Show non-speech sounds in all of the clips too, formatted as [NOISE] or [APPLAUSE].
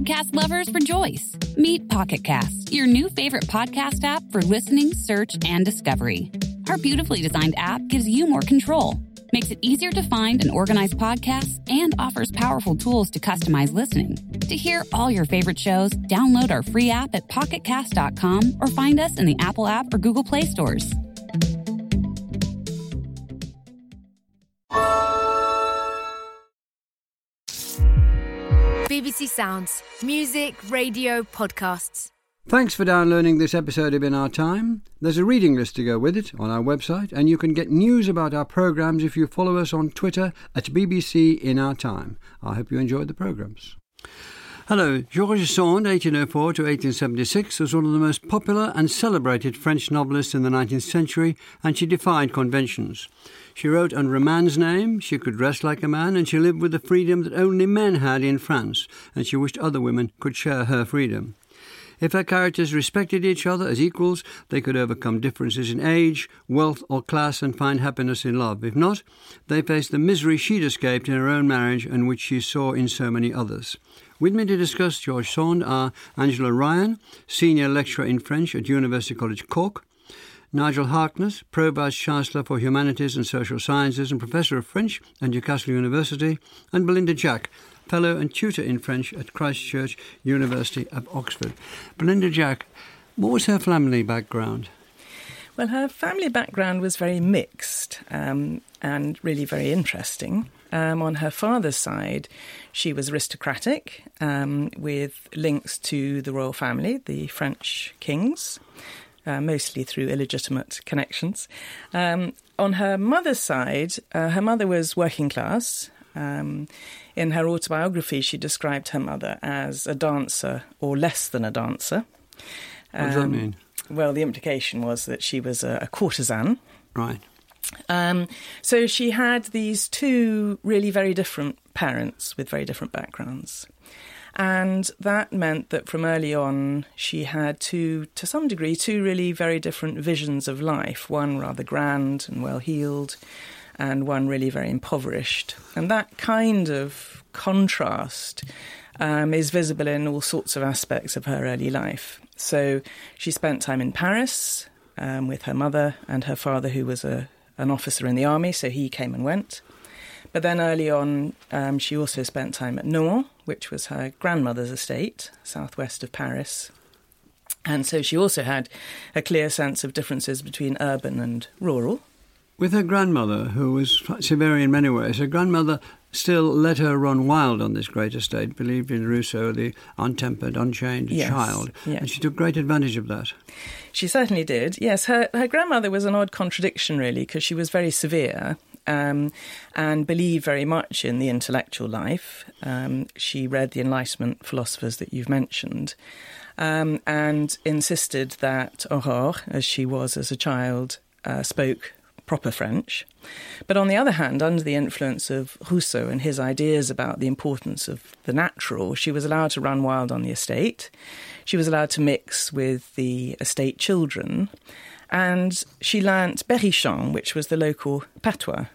podcast lovers rejoice. Meet Pocket Casts, your new favorite podcast app for listening, search, and discovery. Our beautifully designed app gives you more control, makes it easier to find and organize podcasts, and offers powerful tools to customize listening. To hear all your favorite shows, download our free app at pocketcasts.com or find us in the Apple app or Google Play stores. Sounds. Music, radio, podcasts. Thanks for downloading this episode of In Our Time. There's a reading list to go with it on our website, and you can get news about our programmes if you follow us on Twitter at BBC In Our Time. I hope you enjoyed the programmes. Hello, George Sand, 1804 to 1876, was one of the most popular and celebrated French novelists in the 19th century, and she defied conventions. She wrote under a man's name, she could dress like a man, and she lived with the freedom that only men had in France, and she wished other women could share her freedom. If her characters respected each other as equals, they could overcome differences in age, wealth, or class and find happiness in love. If not, they faced the misery she'd escaped in her own marriage and which she saw in so many others. With me to discuss George Sand are Angela Ryan, Senior Lecturer in French at University College Cork, Nigel Harkness, Pro Vice Chancellor for Humanities and Social Sciences and Professor of French at Newcastle University, and Belinda Jack, Fellow and Tutor in French at Christ Church University of Oxford. Belinda Jack, what was her family background? Well, her family background was very mixed um, and really very interesting. Um, on her father's side, she was aristocratic um, with links to the royal family, the French kings, uh, mostly through illegitimate connections. Um, on her mother's side, uh, her mother was working class. Um, in her autobiography, she described her mother as a dancer or less than a dancer. What does that Um, mean? Well, the implication was that she was a, a courtesan. Right. Um, so she had these two really very different parents with very different backgrounds. And that meant that from early on, she had two, to some degree, two really very different visions of life one rather grand and well heeled, and one really very impoverished. And that kind of contrast um, is visible in all sorts of aspects of her early life. So she spent time in Paris um, with her mother and her father, who was a, an officer in the army, so he came and went. But then early on, um, she also spent time at Nohant, which was her grandmother's estate, southwest of Paris. And so she also had a clear sense of differences between urban and rural. With her grandmother, who was severe in many ways, her grandmother still let her run wild on this great estate, believed in Rousseau, the untempered, unchained Yes, child. yeah. And she took great advantage of that. She certainly did. Yes, her, her grandmother was an odd contradiction, really, because she was very severe um, and believed very much in the intellectual life. Um, she read the Enlightenment philosophers that you've mentioned um, and insisted that Aurore, as she was as a child, uh, spoke proper French. But on the other hand, under the influence of Rousseau and his ideas about the importance of the natural, she was allowed to run wild on the estate. She was allowed to mix with the estate children. And she learnt Berrichon, which was the local patois.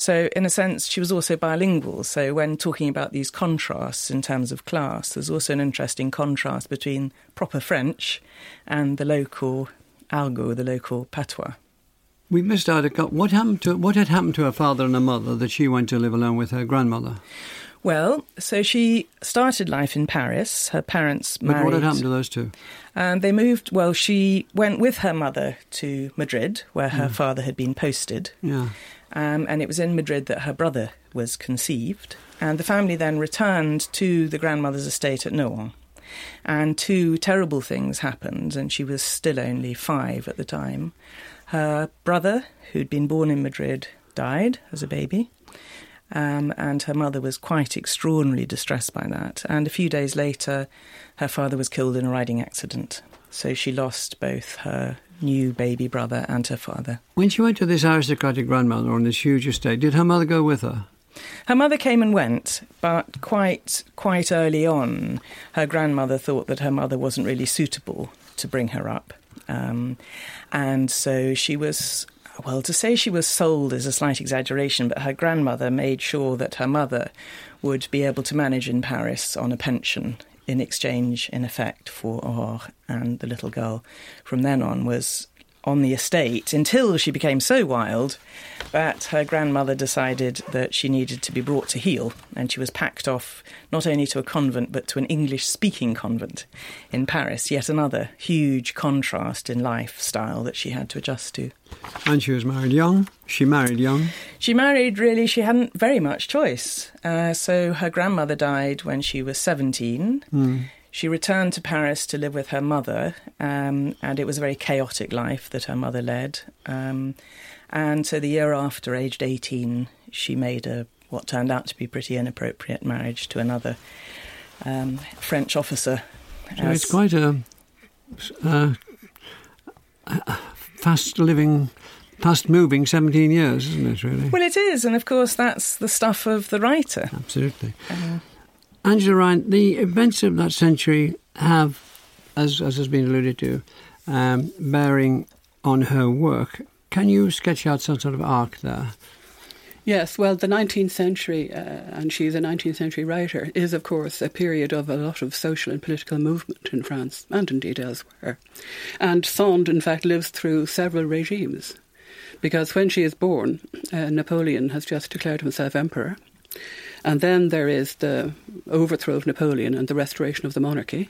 So, in a sense, she was also bilingual. So, when talking about these contrasts in terms of class, there's also an interesting contrast between proper French and the local argot, the local patois. We missed out a couple. What happened to what had happened to her father and her mother that she went to live alone with her grandmother? Well, so she started life in Paris. Her parents But married. what had happened to those two? And they moved. Well, she went with her mother to Madrid, where her mm. father had been posted. Yeah. Um, and it was in Madrid that her brother was conceived. And the family then returned to the grandmother's estate at Nohant. And two terrible things happened, and she was still only five at the time. Her brother, who'd been born in Madrid, died as a baby. Um, and her mother was quite extraordinarily distressed by that. And a few days later, her father was killed in a riding accident. So she lost both her new baby brother and her father. When she went to this aristocratic grandmother on this huge estate, did her mother go with her? Her mother came and went, but quite quite early on, her grandmother thought that her mother wasn't really suitable to bring her up, um, and so she was. Well, to say she was sold is a slight exaggeration, but her grandmother made sure that her mother would be able to manage in Paris on a pension in exchange, in effect, for Aurore and the little girl. From then on was on the estate until she became so wild that her grandmother decided that she needed to be brought to heel, and she was packed off not only to a convent but to an English speaking convent in Paris, yet another huge contrast in lifestyle that she had to adjust to. And she was married young. She married young. She married, really, she hadn't very much choice. Uh, so her grandmother died when she was 17. Mm. She returned to Paris to live with her mother, um, and it was a very chaotic life that her mother led. Um, and so the year after, aged 18, she made a what turned out to be pretty inappropriate marriage to another um, French officer. So it's quite a, a, a fast living fast moving 17 years, isn't it, really? Well, it is, and of course, that's the stuff of the writer. Absolutely. Uh, Angela Ryan, the events of that century have, as, as has been alluded to, um, bearing on her work. Can you sketch out some sort of arc there? Yes, well, the 19th century, uh, and she's a 19th century writer, is, of course, a period of a lot of social and political movement in France, and indeed elsewhere. And Sand, in fact, lives through several regimes. Because when she is born, uh, Napoleon has just declared himself emperor. And then there is the overthrow of Napoleon and the restoration of the monarchy.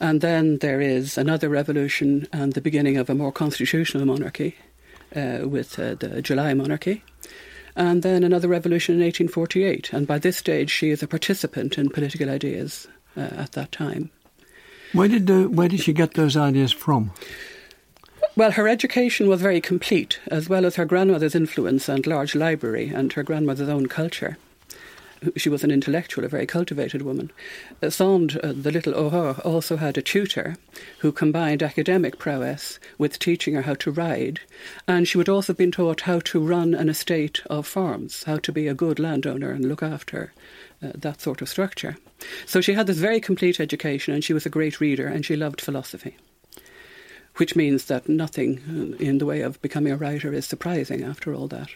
And then there is another revolution and the beginning of a more constitutional monarchy uh, with uh, the July monarchy. And then another revolution in 1848. And by this stage, she is a participant in political ideas uh, at that time. Where did, the, where did she get those ideas from? Well, her education was very complete, as well as her grandmother's influence and large library and her grandmother's own culture she was an intellectual, a very cultivated woman. Uh, Sand, uh, the little Aurore, also had a tutor who combined academic prowess with teaching her how to ride, and she would also have been taught how to run an estate of farms, how to be a good landowner and look after uh, that sort of structure. So she had this very complete education, and she was a great reader, and she loved philosophy which means that nothing uh, in the way of becoming a writer is surprising after all that.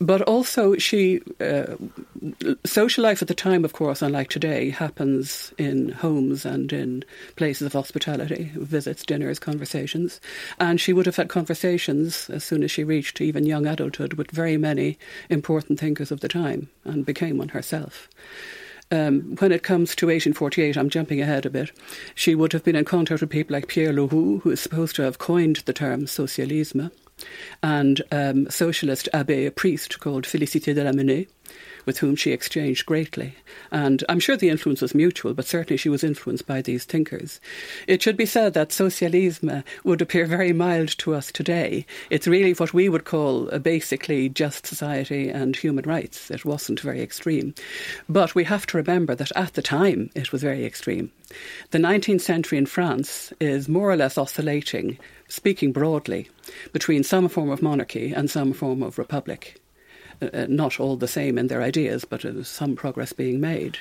But also, she uh, social life at the time, of course, unlike today, happens in homes and in places of hospitality, visits, dinners, conversations, and she would have had conversations as soon as she reached even young adulthood with very many important thinkers of the time, and became one herself. Um, when it comes to 1848, I'm jumping ahead a bit, she would have been in contact with people like Pierre Leroux, who is supposed to have coined the term socialisme, and um, socialist abbé, a priest called Félicité de Lamennais, with whom she exchanged greatly. And I'm sure the influence was mutual, but certainly she was influenced by these thinkers. It should be said that socialisme uh, would appear very mild to us today. It's really what we would call a basically just society and human rights. It wasn't very extreme. But we have to remember that at the time it was very extreme. The 19th century in France is more or less oscillating, speaking broadly, between some form of monarchy and some form of republic. Uh, not all the same in their ideas, but uh, some progress being made.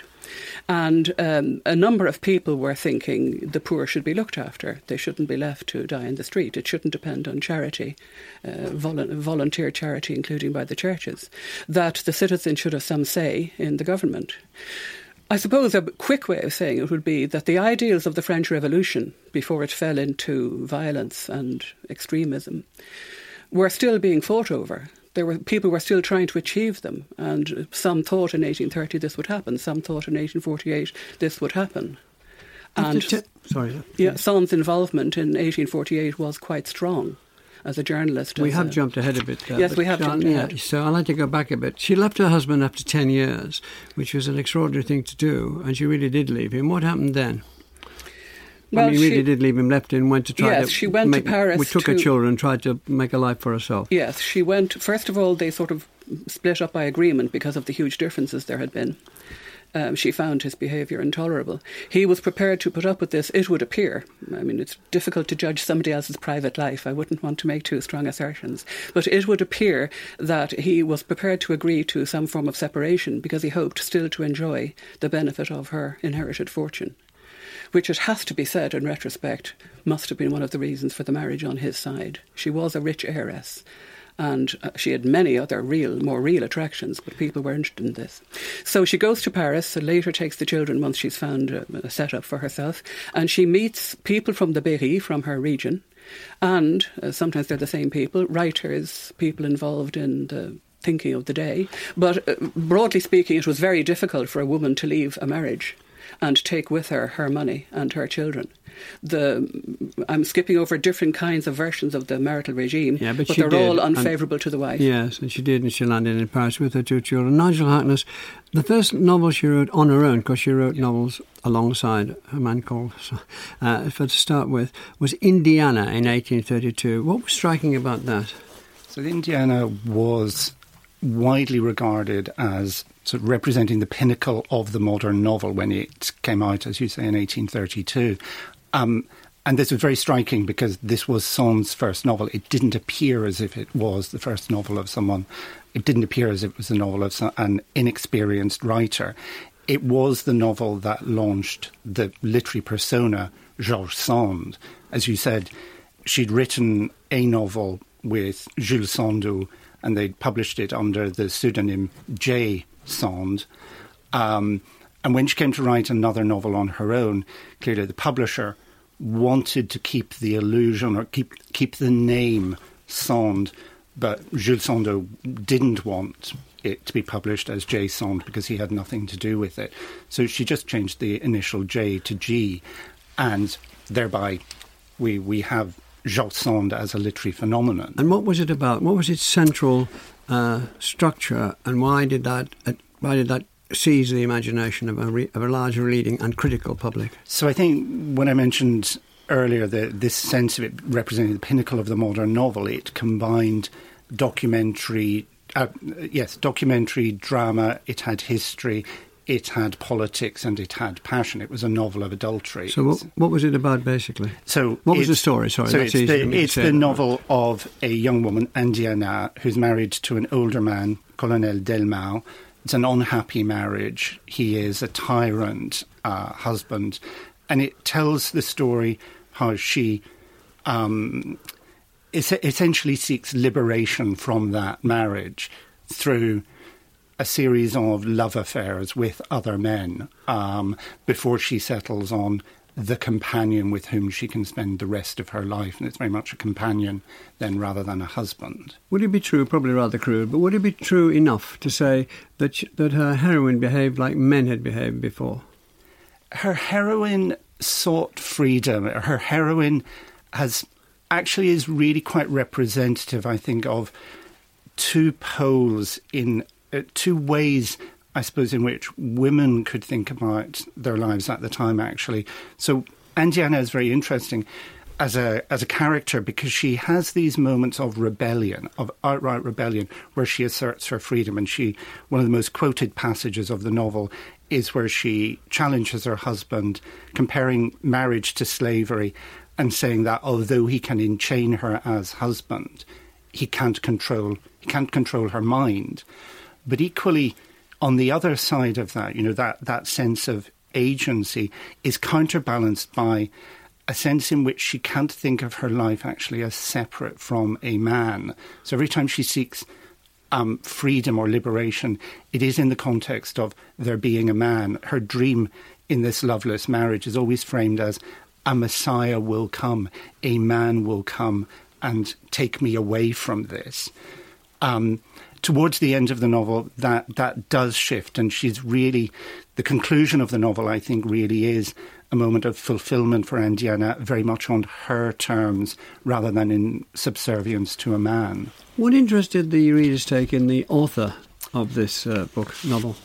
And um, a number of people were thinking the poor should be looked after. They shouldn't be left to die in the street. It shouldn't depend on charity, uh, vol- volunteer charity, including by the churches. That the citizens should have some say in the government. I suppose a quick way of saying it would be that the ideals of the French Revolution, before it fell into violence and extremism, were still being fought over there were people were still trying to achieve them, and some thought in 1830 this would happen. Some thought in 1848 this would happen. And t- sorry, yeah, Sand's involvement in 1848 was quite strong as a journalist. We have a, jumped ahead a bit. There, yes, we have jumped ahead. so I'd like to go back a bit. She left her husband after 10 years, which was an extraordinary thing to do, and she really did leave him. What happened then? Well, I mean, she really did leave him left and went to try yes, to. she went make, to Paris. We took to, her children and tried to make a life for herself. Yes, she went. First of all, they sort of split up by agreement because of the huge differences there had been. Um, she found his behaviour intolerable. He was prepared to put up with this, it would appear. I mean, it's difficult to judge somebody else's private life. I wouldn't want to make too strong assertions. But it would appear that he was prepared to agree to some form of separation because he hoped still to enjoy the benefit of her inherited fortune which it has to be said in retrospect must have been one of the reasons for the marriage on his side. She was a rich heiress, and uh, she had many other real, more real attractions, but people were interested in this. So she goes to Paris, and later takes the children once she's found a, a setup for herself, and she meets people from the Berry, from her region, and uh, sometimes they're the same people, writers, people involved in the thinking of the day. But uh, broadly speaking, it was very difficult for a woman to leave a marriage and take with her her money and her children. The I'm skipping over different kinds of versions of the marital regime, yeah, but, but they're did, all unfavourable to the wife. Yes, and she did, and she landed in Paris with her two children. Nigel Harkness, the first novel she wrote on her own, because she wrote novels alongside a man called, [LAUGHS] uh, for to start with, was Indiana in 1832. What was striking about that? So Indiana was widely regarded as sort of representing the pinnacle of the modern novel when it came out, as you say, in 1832. Um, and this was very striking because this was Sand's first novel. It didn't appear as if it was the first novel of someone. It didn't appear as if it was the novel of some, an inexperienced writer. It was the novel that launched the literary persona George Sand. As you said, she'd written a novel with Jules Sandeau, and they'd published it under the pseudonym J. Sand. Um, and when she came to write another novel on her own, clearly the publisher wanted to keep the illusion or keep keep the name Sand, but Jules Sandeau didn't want it to be published as J Sand because he had nothing to do with it. So she just changed the initial J to G, and thereby we we have George Sand as a literary phenomenon. And what was it about? What was its central uh, structure, and why did that uh, why did that seize the imagination of a, re- of a large reading and critical public? So I think when I mentioned earlier that this sense of it representing the pinnacle of the modern novel, it combined documentary. Uh, yes, documentary drama. It had history it had politics and it had passion. It was a novel of adultery. So, what, what was it about, basically? So, what was the story? Sorry, so it's the, it's the novel of a young woman, Indiana, who's married to an older man, Colonel Delmare. It's an unhappy marriage. He is a tyrant uh, husband, and it tells the story how she. Um, essentially seeks liberation from that marriage through a series of love affairs with other men um, before she settles on the companion with whom she can spend the rest of her life. And it's very much a companion then rather than a husband. Would it be true, probably rather crude, but would it be true enough to say that, she, that her heroine behaved like men had behaved before? Her heroine sought freedom. Her heroine has actually is really quite representative, I think, of two poles in Uh, two ways, I suppose, in which women could think about their lives at the time, actually. So Indiana is very interesting as a as a character because she has these moments of rebellion, of outright rebellion, where she asserts her freedom. And she, one of the most quoted passages of the novel, is where she challenges her husband, comparing marriage to slavery, and saying that although he can enchain her as husband, he can't control he can't control her mind. But equally, on the other side of that, you know, that, that sense of agency is counterbalanced by a sense in which she can't think of her life actually as separate from a man. So every time she seeks um, freedom or liberation, it is in the context of there being a man. Her dream in this loveless marriage is always framed as a Messiah will come, a man will come and take me away from this. Um, towards the end of the novel, that that does shift, and she's really the conclusion of the novel. I think really is a moment of fulfillment for Indiana, very much on her terms rather than in subservience to a man. What interest did the readers take in the author of this uh, book novel?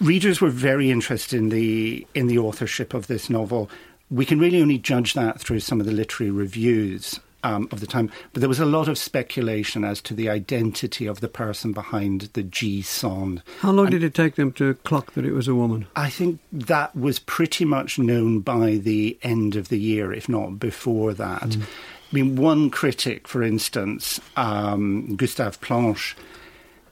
Readers were very interested in the in the authorship of this novel. We can really only judge that through some of the literary reviews um, of the time. But there was a lot of speculation as to the identity of the person behind the G Sand. How long and did it take them to clock that it was a woman? I think that was pretty much known by the end of the year, if not before that. Mm. I mean, one critic, for instance, um, Gustave Planche,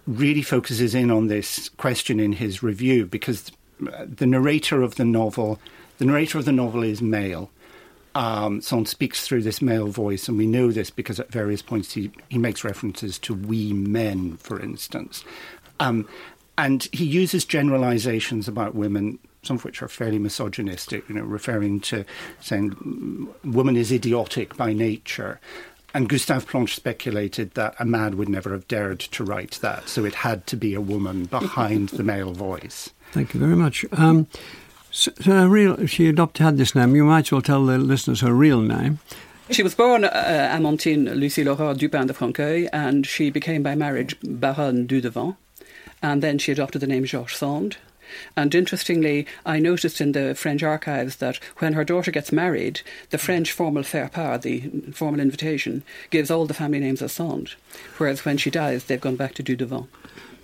really focuses in on this question in his review because the narrator of the novel, the narrator of the novel is male um, Sand speaks through this male voice, and we know this because at various points he, he makes references to we men, for instance. Um, and he uses generalizations about women, some of which are fairly misogynistic, you know, referring to saying woman is idiotic by nature. And Gustave Planche speculated that a man would never have dared to write that, so it had to be a woman behind the male voice. Thank you very much. Um, so, so real, she adopted had this name. You might as well tell the listeners her real name. She was born uh, Amantine Lucile Aurore Dupin de Francueil, and she became by marriage Baronne Dudevant. And then she adopted the name Georges Sand. And interestingly, I noticed in the French archives that when her daughter gets married, the French formal faire part, the formal invitation, gives all the family names as Sand. Whereas when she dies, they've gone back to Dudevant.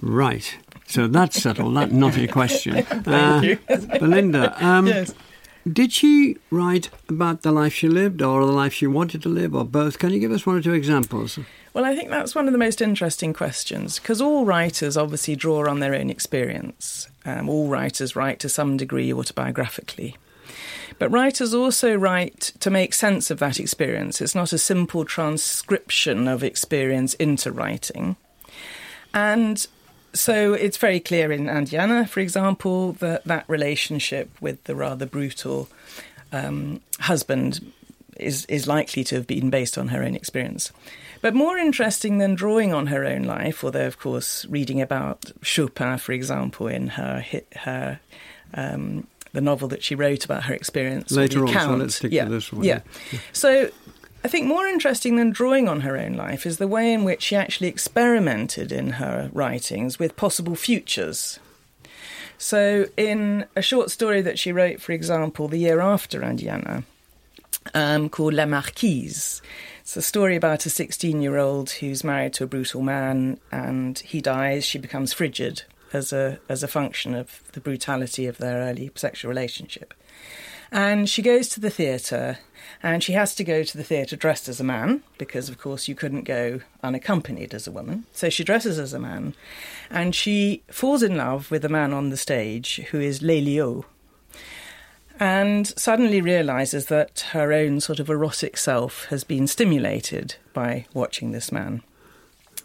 Right. So that's settled that [LAUGHS] knotty question. Thank uh, you. Belinda, um, yes. did she write about the life she lived or the life she wanted to live or both? Can you give us one or two examples? Well, I think that's one of the most interesting questions because all writers obviously draw on their own experience. Um, all writers write to some degree autobiographically. But writers also write to make sense of that experience. It's not a simple transcription of experience into writing. And so it's very clear in Indiana, for example, that that relationship with the rather brutal um, husband is is likely to have been based on her own experience. But more interesting than drawing on her own life, although of course reading about Chopin, for example, in her her um, the novel that she wrote about her experience later on. So let's stick yeah. to this one. Yeah. yeah. So I think more interesting than drawing on her own life is the way in which she actually experimented in her writings with possible futures. So, in a short story that she wrote, for example, the year after Indiana, um, called La Marquise, it's a story about a 16 year old who's married to a brutal man and he dies. She becomes frigid as a, as a function of the brutality of their early sexual relationship. And she goes to the theatre, and she has to go to the theatre dressed as a man, because of course you couldn't go unaccompanied as a woman. So she dresses as a man, and she falls in love with a man on the stage who is Lelio, and suddenly realizes that her own sort of erotic self has been stimulated by watching this man.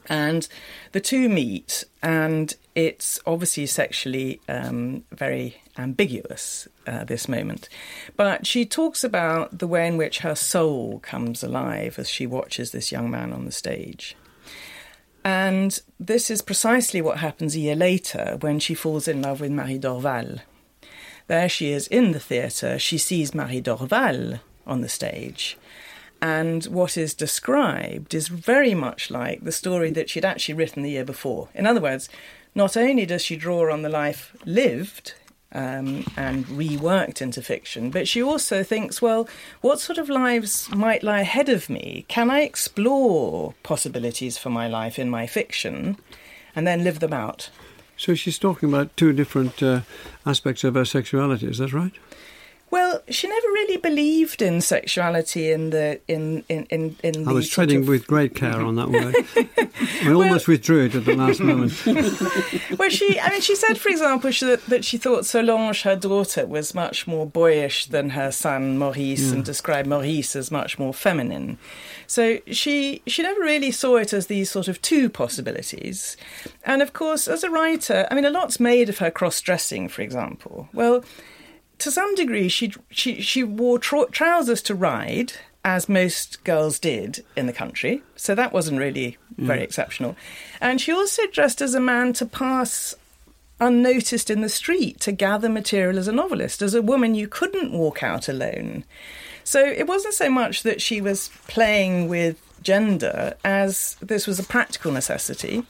And the two meet, and it's obviously sexually um, very ambiguous, uh, this moment. But she talks about the way in which her soul comes alive as she watches this young man on the stage. And this is precisely what happens a year later when she falls in love with Marie Dorval. There she is in the theatre, she sees Marie Dorval on the stage. And what is described is very much like the story that she'd actually written the year before. In other words, not only does she draw on the life lived um, and reworked into fiction, but she also thinks, well, what sort of lives might lie ahead of me? Can I explore possibilities for my life in my fiction and then live them out? So she's talking about two different uh, aspects of her sexuality, is that right? Well, she never really believed in sexuality in the in in in. in I was treading of... with great care on that word. [LAUGHS] I well, almost withdrew it at the last [LAUGHS] moment. well, she I mean, she said, for example, she, that, that she thought Solange, her daughter, was much more boyish than her son Maurice, yeah. and described Maurice as much more feminine. So she she never really saw it as these sort of two possibilities. And of course, as a writer, I mean, a lot's made of her cross dressing, for example. Well to some degree, she she she wore trousers to ride, as most girls did in the country. So that wasn't really very mm. exceptional. And she also dressed as a man to pass unnoticed in the street to gather material as a novelist. As a woman, you couldn't walk out alone. So it wasn't so much that she was playing with gender as this was a practical necessity.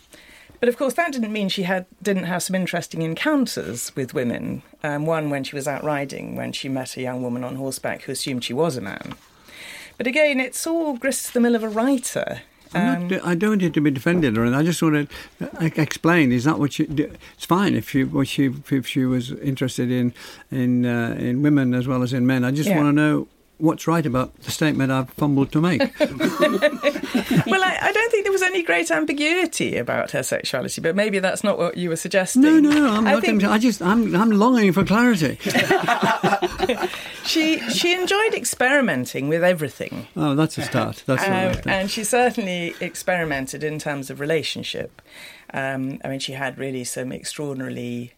But of course, that didn't mean she had didn't have some interesting encounters with women. Um, one when she was out riding, when she met a young woman on horseback who assumed she was a man. But again, it's all grist the mill of a writer. Um, not, I don't need to be defended or. I just want to uh, explain. Is that what she? It's fine if she, what she, if she was interested in, in, uh, in women as well as in men. I just yeah. want to know what's right about the statement I've fumbled to make. [LAUGHS] [LAUGHS] well, I, I, don't think there was any great ambiguity about her sexuality, but maybe that's not what you were suggesting. No, no, I'm I, think... I just I'm I'm longing for clarity. [LAUGHS] she she enjoyed experimenting with everything. Oh, that's a start. That's um, and she certainly experimented in terms of relationship. Um, I mean, she had really some extraordinarily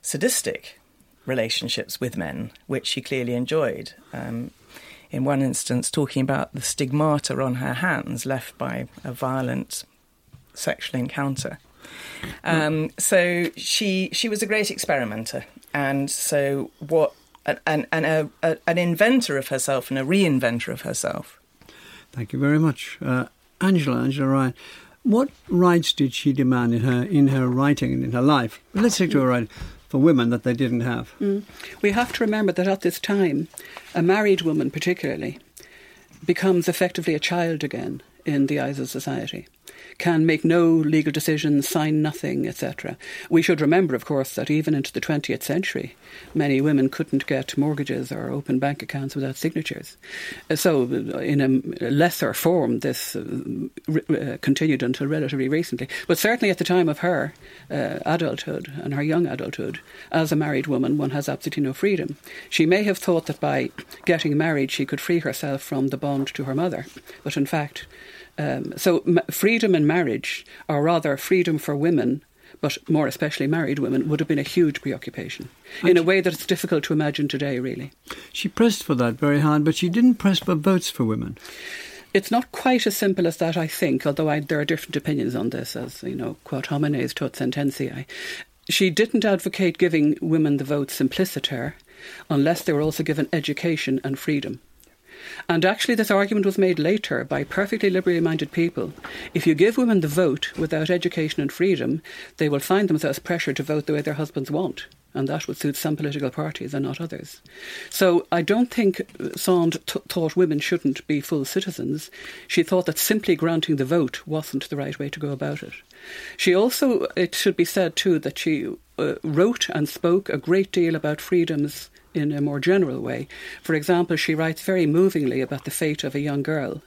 sadistic relationships with men, which she clearly enjoyed. Um, in one instance, talking about the stigmata on her hands left by a violent sexual encounter. Um, so she she was a great experimenter, and so what an an, a, a, an inventor of herself and a reinventor of herself. Thank you very much, uh, Angela. Angela Ryan. What rights did she demand in her in her writing and in her life? Let's stick to her writing for women that they didn't have. Mm. We have to remember that at this time, a married woman, particularly, becomes effectively a child again in the eyes of society can make no legal decisions, sign nothing, etc. We should remember, of course, that even into the 20th century, many women couldn't get mortgages or open bank accounts without signatures. Uh, so, uh, in a lesser form, this uh, continued until relatively recently. But certainly at the time of her uh, adulthood and her young adulthood, as a married woman, one has absolutely no freedom. She may have thought that by getting married, she could free herself from the bond to her mother, but in fact, um, so, m- freedom in marriage, or rather freedom for women, but more especially married women, would have been a huge preoccupation in a way that it's difficult to imagine today, really. She pressed for that very hard, but she didn't press for votes for women. It's not quite as simple as that, I think, although I, there are different opinions on this, as, you know, quot homines tot sententiae. She didn't advocate giving women the vote simpliciter unless they were also given education and freedom. And actually, this argument was made later by perfectly liberally minded people. If you give women the vote without education and freedom, they will find themselves pressured to vote the way their husbands want. And that would suit some political parties and not others. So I don't think Sand t- thought women shouldn't be full citizens. She thought that simply granting the vote wasn't the right way to go about it. She also, it should be said too, that she uh, wrote and spoke a great deal about freedoms in a more general way. For example, she writes very movingly about the fate of a young girl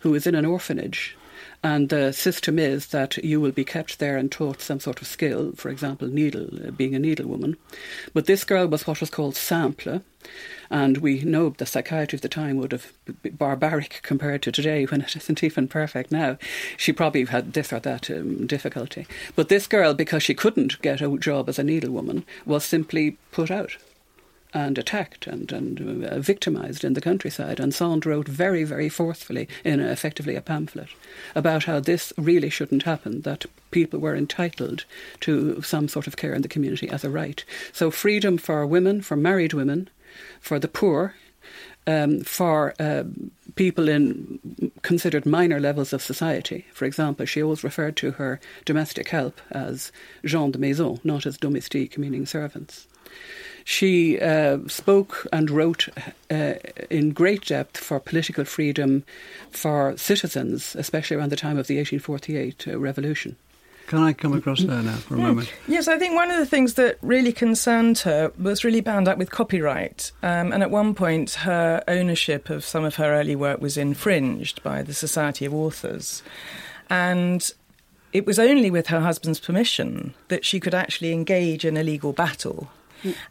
who is in an orphanage. And the system is that you will be kept there and taught some sort of skill, for example, needle, uh, being a needlewoman. But this girl was what was called simple, and we know the psychiatry of the time would have been barbaric compared to today when it isn't even perfect now. She probably had this or that um, difficulty. But this girl, because she couldn't get a job as a needlewoman, was simply put out and attacked and, and uh, victimized in the countryside. And Sand wrote very, very forcefully in a, effectively a pamphlet about how this really shouldn't happen, that people were entitled to some sort of care in the community as a right. So freedom for women, for married women, for the poor, um, for uh, people in considered minor levels of society. For example, she always referred to her domestic help as gens de maison, not as domestiques, meaning servants. She uh, spoke and wrote uh, in great depth for political freedom for citizens, especially around the time of the 1848 uh, revolution. Can I come across there now for a moment? Yes, I think one of the things that really concerned her was really bound up with copyright. Um, and at one point, her ownership of some of her early work was infringed by the Society of Authors. And it was only with her husband's permission that she could actually engage in a legal battle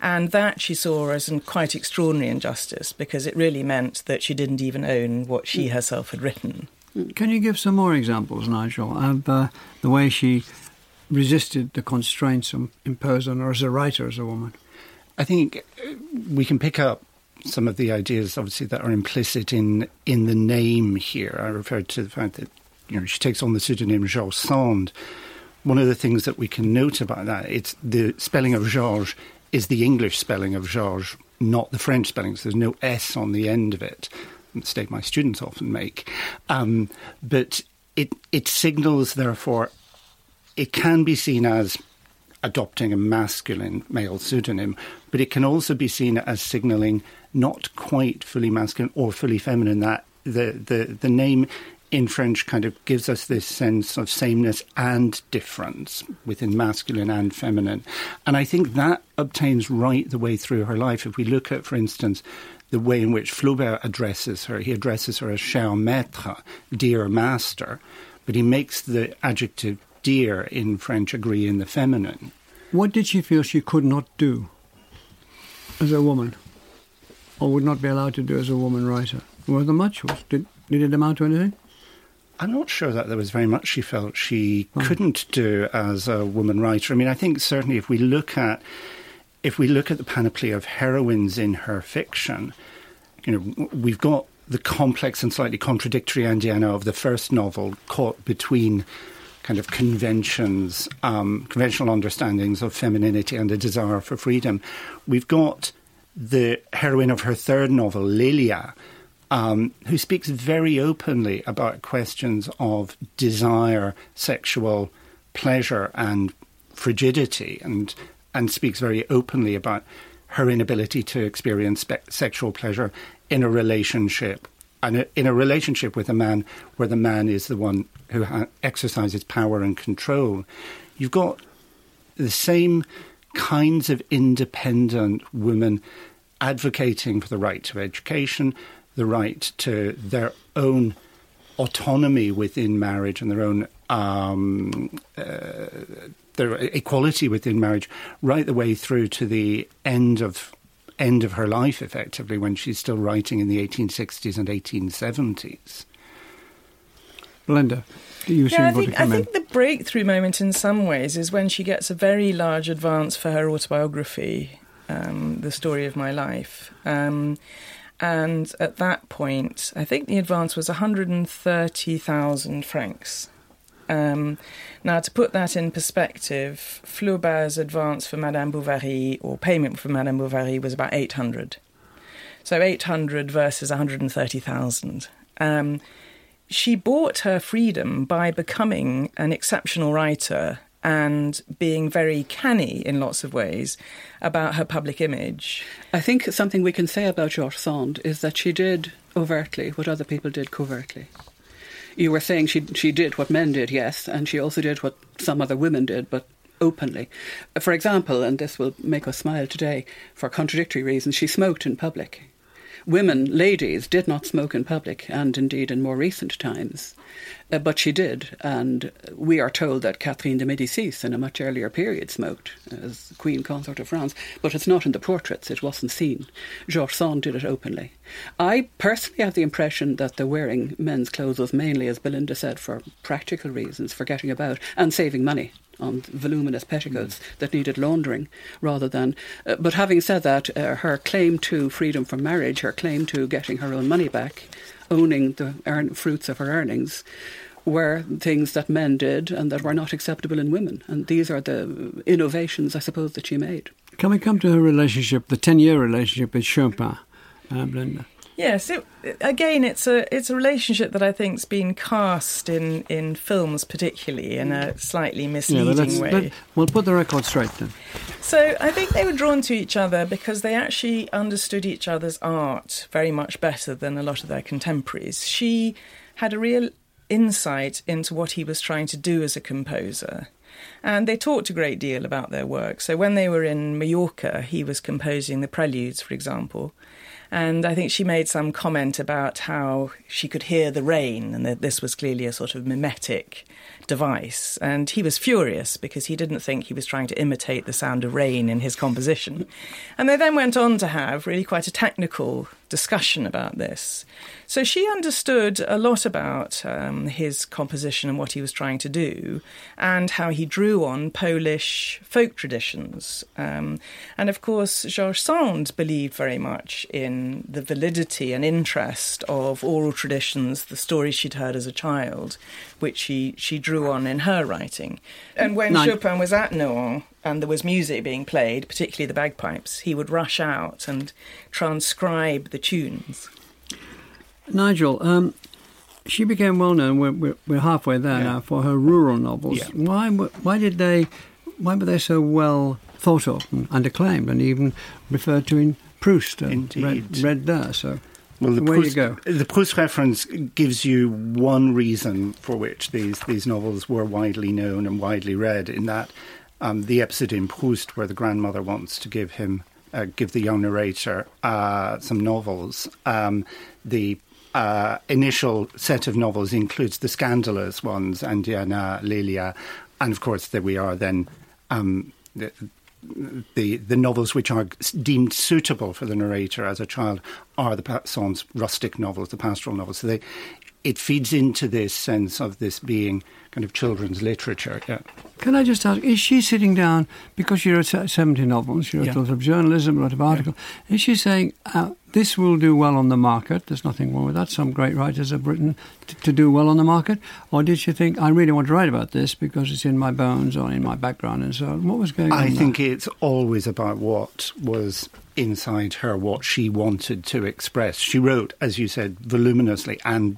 and that she saw as a quite extraordinary injustice because it really meant that she didn't even own what she mm. herself had written. Can you give some more examples, Nigel, of uh, the way she resisted the constraints imposed on her as a writer, as a woman? I think uh, we can pick up some of the ideas, obviously, that are implicit in in the name here. I referred to the fact that you know she takes on the pseudonym George Sand. One of the things that we can note about that it's the spelling of George is the English spelling of George, not the French spelling. So there's no S on the end of it. A mistake my students often make. Um, but it it signals, therefore, it can be seen as adopting a masculine male pseudonym, but it can also be seen as signalling not quite fully masculine or fully feminine. That the the the name in French kind of gives us this sense of sameness and difference within masculine and feminine. And I think that obtains right the way through her life. If we look at, for instance, the way in which Flaubert addresses her, he addresses her as cher maître, dear master, but he makes the adjective dear in French agree in the feminine. What did she feel she could not do as a woman? or would not be allowed to do as a woman writer? Was there much? Did, did it amount to anything? I'm not sure that there was very much she felt she couldn't do as a woman writer. I mean, I think certainly if we look at if we look at the panoply of heroines in her fiction, you know, we've got the complex and slightly contradictory Indiana of the first novel, caught between kind of conventions, um, conventional understandings of femininity and a desire for freedom. We've got the heroine of her third novel, Lelia, um, who speaks very openly about questions of desire, sexual pleasure, and frigidity, and and speaks very openly about her inability to experience spe- sexual pleasure in a relationship and in a relationship with a man where the man is the one who ha- exercises power and control. You've got the same kinds of independent women advocating for the right to education, the right to their own autonomy within marriage and their own um, uh, their equality within marriage, right the way through to the end of end of her life, effectively, when she's still writing in the 1860s and 1870s. Belinda, do you yeah, I think, I think the breakthrough moment in some ways is when she gets a very large advance for her autobiography, um, The Story of My Life. Um, and at that point, I think the advance was 130,000 francs. Um, now, to put that in perspective, Flaubert's advance for Madame Bovary, or payment for Madame Bovary, was about 800. So 800 versus 130,000. Um, she bought her freedom by becoming an exceptional writer and being very canny in lots of ways about her public image. I think something we can say about George Sand is that she did overtly what other people did covertly. You were saying she she did what men did, yes, and she also did what some other women did, but openly. For example, and this will make us smile today, for contradictory reasons, she smoked in public. Women, ladies, did not smoke in public, and indeed in more recent times. Uh, but she did, and we are told that Catherine de Medicis, in a much earlier period, smoked as Queen Consort of France, but it's not in the portraits, it wasn't seen. George Sand did it openly. I personally have the impression that the wearing men's clothes was mainly, as Belinda said, for practical reasons, for getting about and saving money on voluminous petticoats mm. that needed laundering rather than. Uh, but having said that, uh, her claim to freedom from marriage, her claim to getting her own money back, owning the earn- fruits of her earnings, were things that men did and that were not acceptable in women. And these are the innovations, I suppose, that she made. Can we come to her relationship, the 10 year relationship with Chopin, uh, Belinda? Yes, it, again, it's a it's a relationship that I think's been cast in, in films, particularly in a slightly misleading yeah, way. Let, we'll put the record straight then. So I think they were drawn to each other because they actually understood each other's art very much better than a lot of their contemporaries. She had a real insight into what he was trying to do as a composer. And they talked a great deal about their work. So when they were in Mallorca, he was composing the preludes, for example. And I think she made some comment about how she could hear the rain, and that this was clearly a sort of mimetic device. And he was furious because he didn't think he was trying to imitate the sound of rain in his composition. And they then went on to have really quite a technical discussion about this. So she understood a lot about um, his composition and what he was trying to do, and how he drew on Polish folk traditions. Um, and of course, George Sand believed very much in the validity and interest of oral traditions, the stories she'd heard as a child, which she, she drew on in her writing. And when Nine. Chopin was at Nohant, and there was music being played, particularly the bagpipes, he would rush out and transcribe the tunes. Nigel, um, she became well known. We're, we're, we're halfway there yeah. now for her rural novels. Yeah. Why why did they why were they so well thought of and acclaimed and even referred to in Proust and read, read there? So. Well, the Proust, the Proust reference gives you one reason for which these, these novels were widely known and widely read, in that um, the episode in Proust where the grandmother wants to give him, uh, give the young narrator uh, some novels. Um, the uh, initial set of novels includes the scandalous ones, Indiana, Lelia, and of course, there we are then. Um, the, the the novels which are deemed suitable for the narrator as a child are the Sand's rustic novels, the pastoral novels. So they, it feeds into this sense of this being kind of children's literature. Yeah. Can I just ask, is she sitting down, because she wrote 70 novels, she wrote yeah. a lot of journalism, a lot of articles, yeah. is she saying, uh, this will do well on the market, there's nothing wrong with that, some great writers have written t- to do well on the market, or did she think, I really want to write about this because it's in my bones or in my background and so on? What was going on? I think there? it's always about what was inside her, what she wanted to express. She wrote, as you said, voluminously and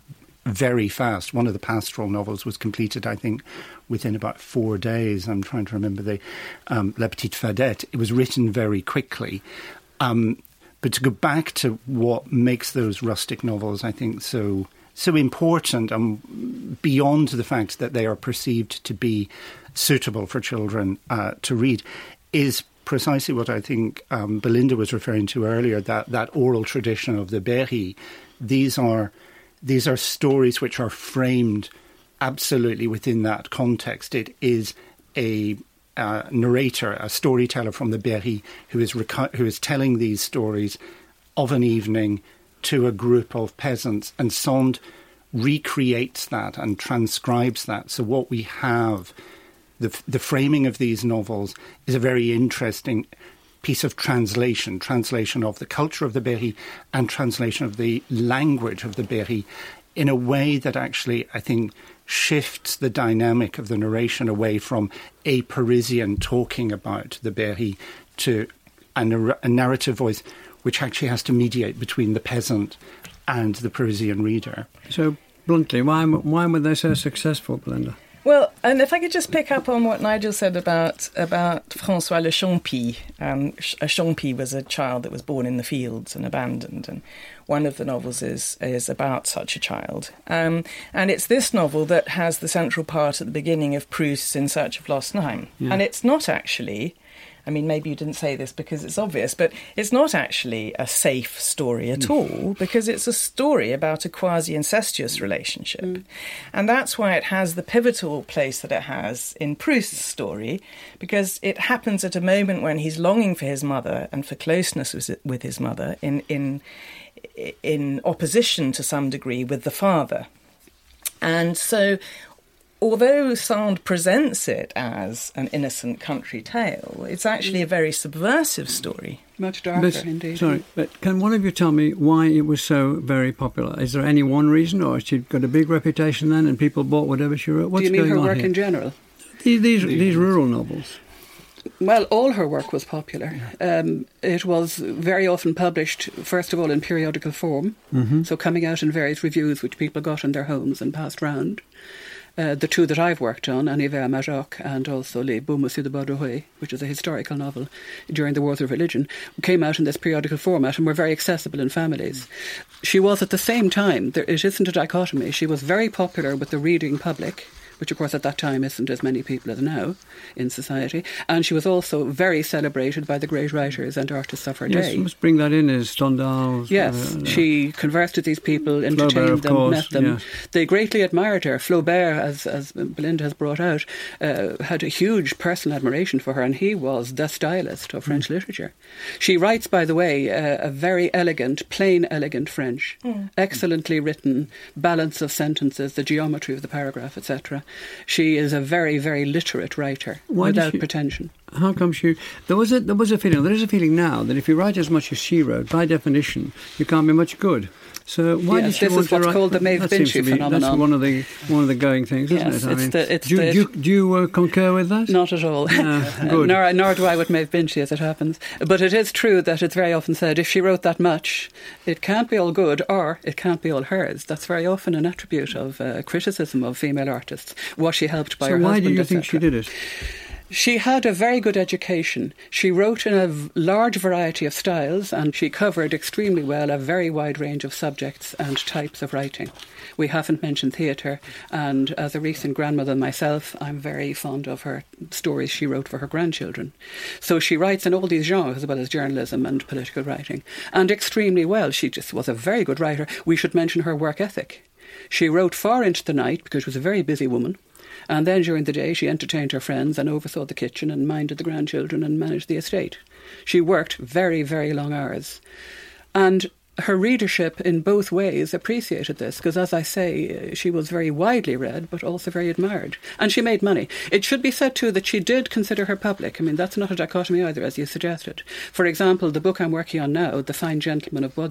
very fast. One of the pastoral novels was completed, I think, within about four days. I'm trying to remember the um, La Petite Fadette. It was written very quickly. Um, but to go back to what makes those rustic novels, I think, so so important, and beyond the fact that they are perceived to be suitable for children uh, to read, is precisely what I think um, Belinda was referring to earlier. That that oral tradition of the Berry. These are these are stories which are framed absolutely within that context. It is a uh, narrator, a storyteller from the Berry, who is who is telling these stories of an evening to a group of peasants, and Sand recreates that and transcribes that. So what we have, the the framing of these novels is a very interesting piece of translation, translation of the culture of the Berry and translation of the language of the Berry in a way that actually, I think, shifts the dynamic of the narration away from a Parisian talking about the Berry to a, nar- a narrative voice which actually has to mediate between the peasant and the Parisian reader. So, bluntly, why, why were they so successful, Belinda? Well, and if I could just pick up on what Nigel said about about François Le Champi. Um, a Champi was a child that was born in the fields and abandoned, and one of the novels is is about such a child. Um, and it's this novel that has the central part at the beginning of Proust's In Search of Lost Time, yeah. and it's not actually I mean, maybe you didn't say this because it's obvious, but it's not actually a safe story at mm. all because it's a story about a quasi incestuous relationship. Mm. And that's why it has the pivotal place that it has in Proust's story because it happens at a moment when he's longing for his mother and for closeness with his mother in, in, in opposition to some degree with the father. And so although Sand presents it as an innocent country tale, it's actually a very subversive story. Much darker, but, indeed. Sorry, but can one of you tell me why it was so very popular? Is there any one reason, or she got a big reputation then, and people bought whatever she wrote? What's Do you mean her work here? in general? These, these, these rural novels. Well, all her work was popular. Um, it was very often published, first of all, in periodical form, mm-hmm. so coming out in various reviews which people got in their homes and passed round. Uh, the two that I've worked on, Un hiver à Majorque and also Les Beaux Messieurs de Bois-Doré, which is a historical novel during the Wars of Religion, came out in this periodical format and were very accessible in families. She was at the same time, there, it isn't a dichotomy, she was very popular with the reading public which of course at that time isn't as many people as now in society. And she was also very celebrated by the great writers and artists of her yes, day. Yes, must bring that in as Stendhal. Yes, uh, she conversed with these people, entertained Flaubert, them, course, met them. Yes. They greatly admired her. Flaubert, as, as Belinda has brought out, uh, had a huge personal admiration for her, and he was the stylist of French mm. literature. She writes, by the way, uh, a very elegant, plain, elegant French, mm. excellently written, balance of sentences, the geometry of the paragraph, etc. She is a very, very literate writer Why without she, pretension. How come she? There was a there was a feeling. There is a feeling now that if you write as much as she wrote, by definition, you can't be much good. So why yes, did she this want is what's write, called the Maeve Binchy phenomenon. That's one of the one of the going things, isn't yes, it? I it's mean, the, it's do, the, do, do you uh, concur with that? Not at all. Uh, [LAUGHS] good. nor, nor do I with Maeve Binchy, as it happens. But it is true that it's very often said if she wrote that much, it can't be all good, or it can't be all hers. That's very often an attribute of uh, criticism of female artists. Was she helped by so her husband? So why do you think she did it? She had a very good education. She wrote in a large variety of styles and she covered extremely well a very wide range of subjects and types of writing. We haven't mentioned theatre, and as a recent grandmother myself, I'm very fond of her stories she wrote for her grandchildren. So she writes in all these genres as well as journalism and political writing, and extremely well. She just was a very good writer. We should mention her work ethic. She wrote far into the night because she was a very busy woman And then during the day, she entertained her friends and oversaw the kitchen and minded the grandchildren and managed the estate. She worked very, very long hours. And her readership in both ways appreciated this because, as I say, she was very widely read but also very admired. And she made money. It should be said, too, that she did consider her public. I mean, that's not a dichotomy either, as you suggested. For example, the book I'm working on now, The Fine Gentleman of Bois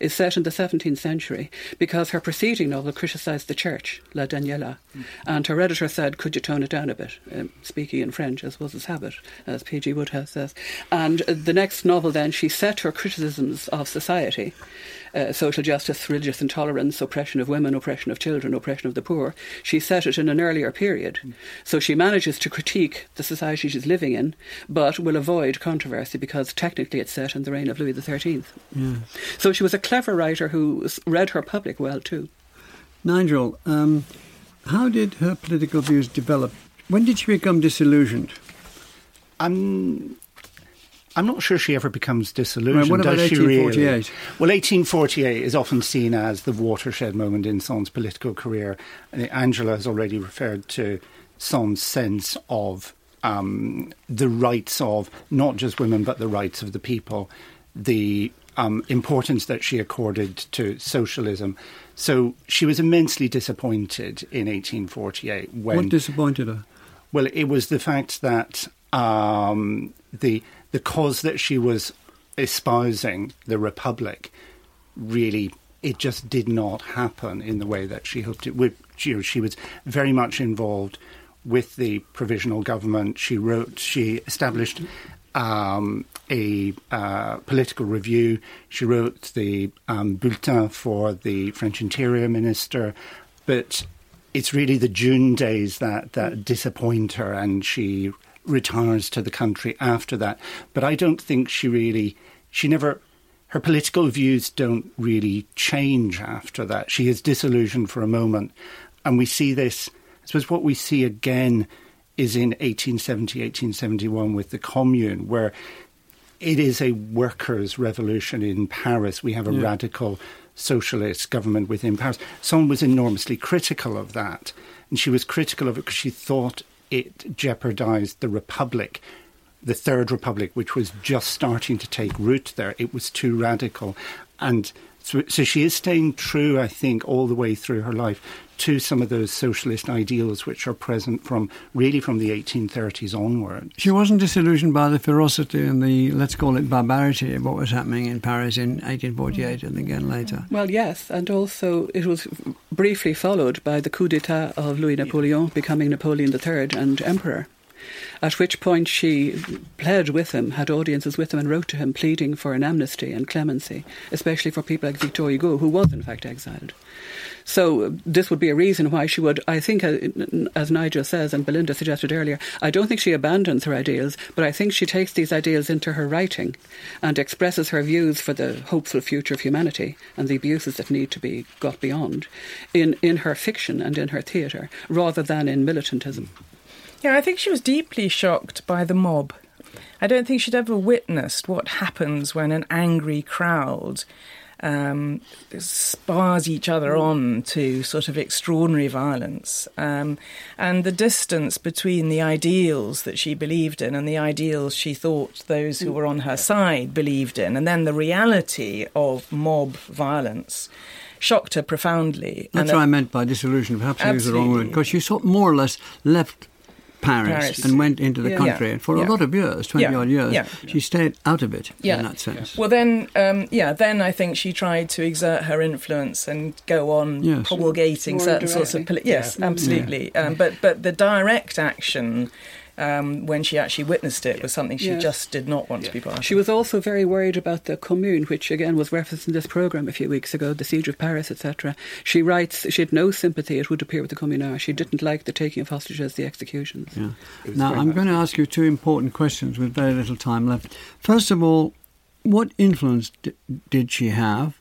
is set in the 17th century because her preceding novel criticised the church, La Daniella. Mm. And her editor said, Could you tone it down a bit? Um, speaking in French, as was his habit, as P.G. Wodehouse says. And the next novel, then, she set her criticisms of society uh, social justice, religious intolerance, oppression of women, oppression of children, oppression of the poor. She set it in an earlier period. Mm. So she manages to critique the society she's living in, but will avoid controversy because technically it's set in the reign of Louis XIII. Yeah. So she was a clever writer who read her public well too. Nigel, um, how did her political views develop? When did she become disillusioned? Um, I'm not sure she ever becomes disillusioned. Right, what about 1848? Really? Well, 1848 is often seen as the watershed moment in Sand's political career. Angela has already referred to Sand's sense of um, the rights of not just women, but the rights of the people, the um, importance that she accorded to socialism. So she was immensely disappointed in 1848. When, what disappointed her? Well, it was the fact that um, the the cause that she was espousing, the Republic, really it just did not happen in the way that she hoped it would. She, she was very much involved with the provisional government. She wrote, she established um, a uh, political review. She wrote the um, bulletin for the French Interior Minister, but it's really the June days that, that disappoint her, and she retires to the country after that. But I don't think she really, she never, her political views don't really change after that. She is disillusioned for a moment. And we see this, I suppose what we see again is in 1870, 1871 with the Commune, where it is a workers' revolution in Paris. We have a yeah. radical socialist government within Paris. Someone was enormously critical of that. And she was critical of it because she thought it jeopardized the Republic, the Third Republic, which was just starting to take root there. It was too radical. And so, so she is staying true, I think, all the way through her life to some of those socialist ideals which are present from really from the 1830s onward. She wasn't disillusioned by the ferocity and the, let's call it barbarity of what was happening in Paris in 1848 and again later. Well, yes, and also it was briefly followed by the coup d'etat of Louis Napoleon becoming Napoleon III and emperor at which point she pled with him, had audiences with him, and wrote to him pleading for an amnesty and clemency, especially for people like Victor Hugo, who was in fact exiled. So this would be a reason why she would, I think, uh, as Nigel says and Belinda suggested earlier, I don't think she abandons her ideals, but I think she takes these ideals into her writing and expresses her views for the hopeful future of humanity and the abuses that need to be got beyond in, in her fiction and in her theatre rather than in militantism. Yeah, I think she was deeply shocked by the mob. I don't think she'd ever witnessed what happens when an angry crowd um, spars each other on to sort of extraordinary violence. Um, and the distance between the ideals that she believed in and the ideals she thought those who were on her side believed in, and then the reality of mob violence shocked her profoundly. That's and what I meant by disillusion. Perhaps I used the wrong word. Because she sort more or less left Paris, Paris, and went into the yeah. country. And for yeah. a lot of years, 20 odd years, she stayed out of it in that sense. Well, then, um, yeah, then I think she tried to exert her influence and go on yes. promulgating More certain sorts of. Poli- yes, absolutely. Um, but, but the direct action um, when she actually witnessed it was something she just did not want to be part of. She was also very worried about the Commune, which again was referenced in this programme a few weeks ago, the siege of Paris, etc. She writes she had no sympathy, it would appear, with the Communards. She didn't like the taking of hostages, the executions. Yeah. Now, I'm going to ask you two important questions with very little time left. First of all, what influence d- did she have?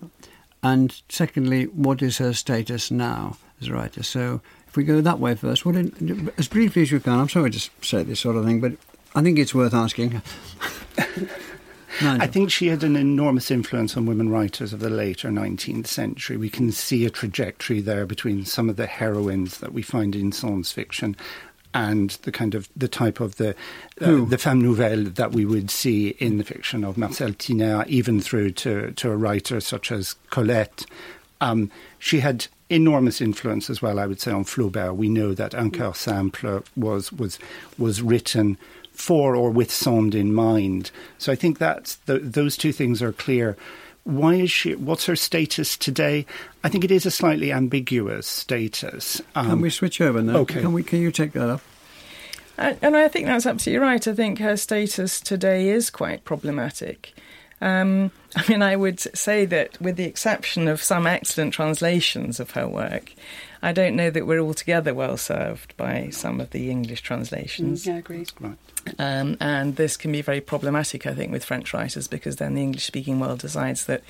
And secondly, what is her status now as a writer? So if we go that way first, what in, as briefly as you can, I'm sorry to say this sort of thing, but I think it's worth asking. [LAUGHS] I think she had an enormous influence on women writers of the later 19th century. We can see a trajectory there between some of the heroines that we find in science fiction and the kind of the type of the uh, the femme nouvelle that we would see in the fiction of Marcelle Tinayre, even through to to a writer such as Colette. Um, she had enormous influence as well, I would say, on Flaubert. We know that Un cœur simple was was was written for or with Sand in mind. So I think that those two things are clear. Why is she? What's her status today? I think it is a slightly ambiguous status. Um, can we switch over now? Okay. Can we? Can you take that up? Uh, and I think that's absolutely right. I think her status today is quite problematic. Um, [LAUGHS] I mean, I would say that, with the exception of some excellent translations of her work, I don't know that we're altogether well served by some of the English translations. Mm, yeah, I agree. Right. Um, and this can be very problematic, I think, with French writers because then the English speaking world decides that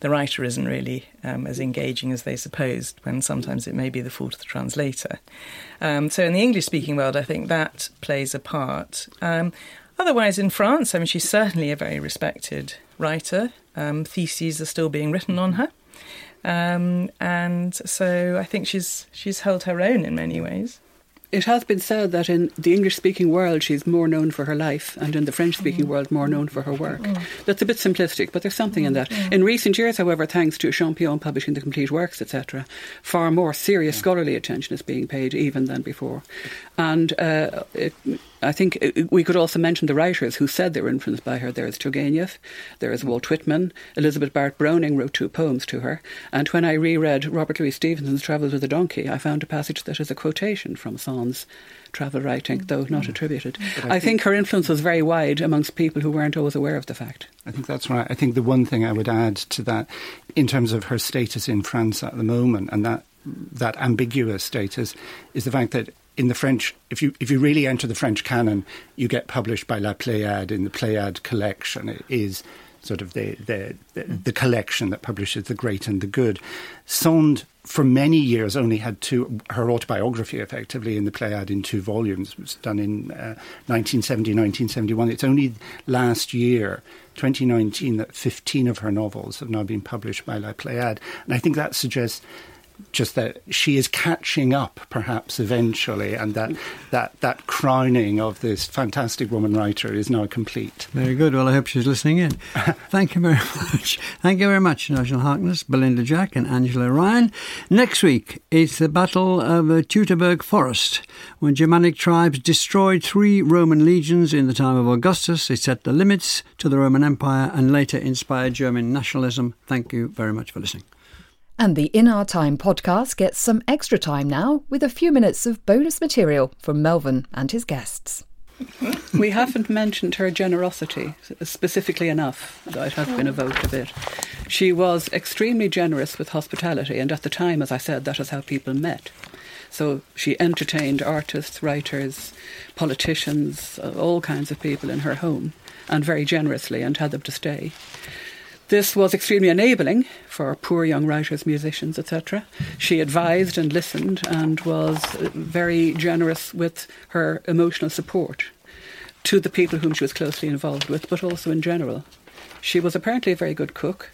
the writer isn't really um, as engaging as they supposed, when sometimes it may be the fault of the translator. Um, so, in the English speaking world, I think that plays a part. Um, otherwise, in France, I mean, she's certainly a very respected writer. Um, theses are still being written on her. Um, and so I think she's she's held her own in many ways. It has been said that in the English speaking world she's more known for her life, and in the French speaking mm. world more known for her work. Mm. That's a bit simplistic, but there's something in that. Mm. In recent years, however, thanks to Champion publishing the complete works, etc., far more serious scholarly attention is being paid even than before. And uh, it, I think we could also mention the writers who said they were influenced by her. There is Turgenev, there is Walt Whitman, Elizabeth Barrett Browning wrote two poems to her. And when I reread Robert Louis Stevenson's Travels with a Donkey, I found a passage that is a quotation from Sand's travel writing, though not mm. attributed. I, I, think, her influence was very wide amongst people who weren't always aware of the fact. I think that's right. I think the one thing I would add to that, in terms of her status in France at the moment, and that that ambiguous status, is the fact that in the French, if you if you really enter the French canon, you get published by La Pléiade in the Pléiade collection. It is sort of the the, the, collection that publishes the great and the good. Sand, for many years, only had two her autobiography, effectively in the Pléiade in two volumes. It was done in uh, 1970, 1971. It's only last year. 2019, that 15 of her novels have now been published by La Pléiade. And I think that suggests just that she is catching up, perhaps eventually, and that, that, that crowning of this fantastic woman writer is now complete. Very good. Well, I hope she's listening in. [LAUGHS] Thank you very much. Thank you very much, Nigel Harkness, Belinda Jack, and Angela Ryan. Next week, it's the Battle of uh, Teutoburg Forest, when Germanic tribes destroyed three Roman legions in the time of Augustus. It set the limits to the Roman Empire and later inspired German nationalism. Thank you very much for listening. And the In Our Time podcast gets some extra time now with a few minutes of bonus material from Melvyn and his guests. [LAUGHS] we haven't mentioned her generosity specifically enough, though it has been evoked a bit. She was extremely generous with hospitality, and at the time, as I said, that is how people met. So she entertained artists, writers, politicians, uh, all kinds of people in her home, and very generously, and had them to stay. This was extremely enabling for poor young writers, musicians, etc. She advised and listened and was very generous with her emotional support to the people whom she was closely involved with, but also in general. She was apparently a very good cook.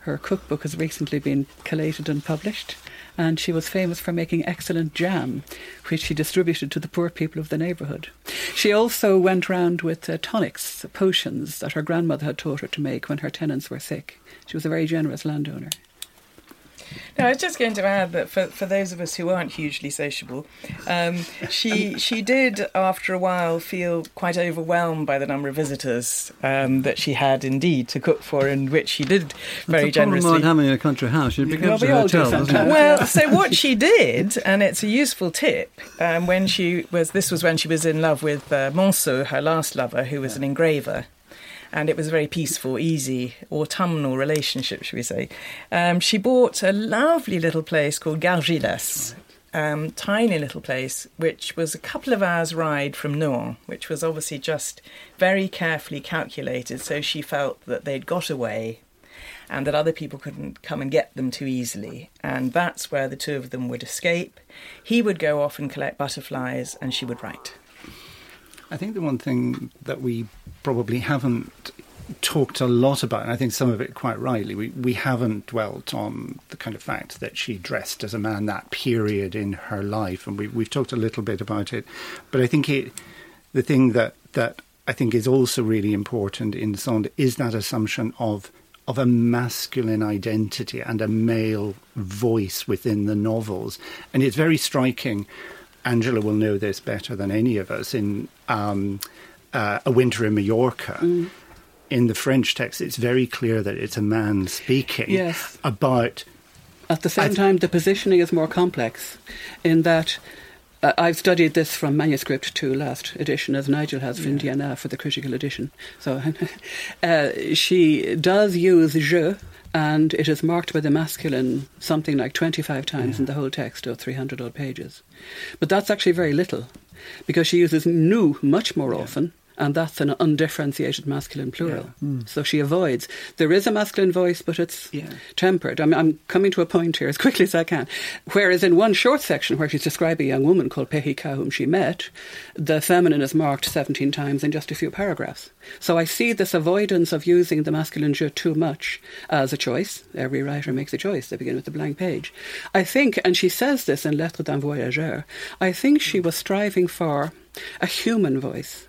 Her cookbook has recently been collated and published and she was famous for making excellent jam, which she distributed to the poor people of the neighbourhood. She also went round with uh, tonics, potions that her grandmother had taught her to make when her tenants were sick. She was a very generous landowner. No, I was just going to add that for, for those of us who aren't hugely sociable, um, she she did after a while feel quite overwhelmed by the number of visitors um, that she had indeed to cook for, and which she did very That's generously. Problem having a country house, it becomes well, a hotel, doesn't it? Well, so what she did, and it's a useful tip, um, when she was this was when she was in love with uh, Manceau, her last lover, who was an engraver and it was a very peaceful, easy, autumnal relationship, should we say. Um, she bought a lovely little place called Gargilesse, um, tiny little place, which was a couple of hours' ride from Nohant, which was obviously just very carefully calculated so she felt that they'd got away and that other people couldn't come and get them too easily. And that's where the two of them would escape. He would go off and collect butterflies, and she would write. I think the one thing that we probably haven't talked a lot about, and I think some of it quite rightly, we, we haven't dwelt on the kind of fact that she dressed as a man that period in her life, and we, we've talked a little bit about it. But I think it, the thing that, that I think is also really important in Sand is that assumption of of a masculine identity and a male voice within the novels. And it's very striking. Angela will know this better than any of us in um, uh, A Winter in Mallorca. Mm. In the French text, it's very clear that it's a man speaking yes. about. At the same time, the positioning is more complex in that uh, I've studied this from manuscript to last edition, as Nigel has for yeah. Indiana for the critical edition. So [LAUGHS] uh, she does use je, and it is marked by the masculine something like 25 times yeah. in the whole text of 300 odd pages. But that's actually very little, because she uses nous much more yeah. often and that's an undifferentiated masculine plural. Yeah. Mm. So she avoids. There is a masculine voice, but it's yeah. tempered. I mean, I'm coming to a point here as quickly as I can. Whereas in one short section where she's describing a young woman called Pehika, whom she met, the feminine is marked 17 times in just a few paragraphs. So I see this avoidance of using the masculine je too much as a choice. Every writer makes a choice. They begin with a blank page. I think, and she says this in Lettres d'un voyageur, I think she was striving for a human voice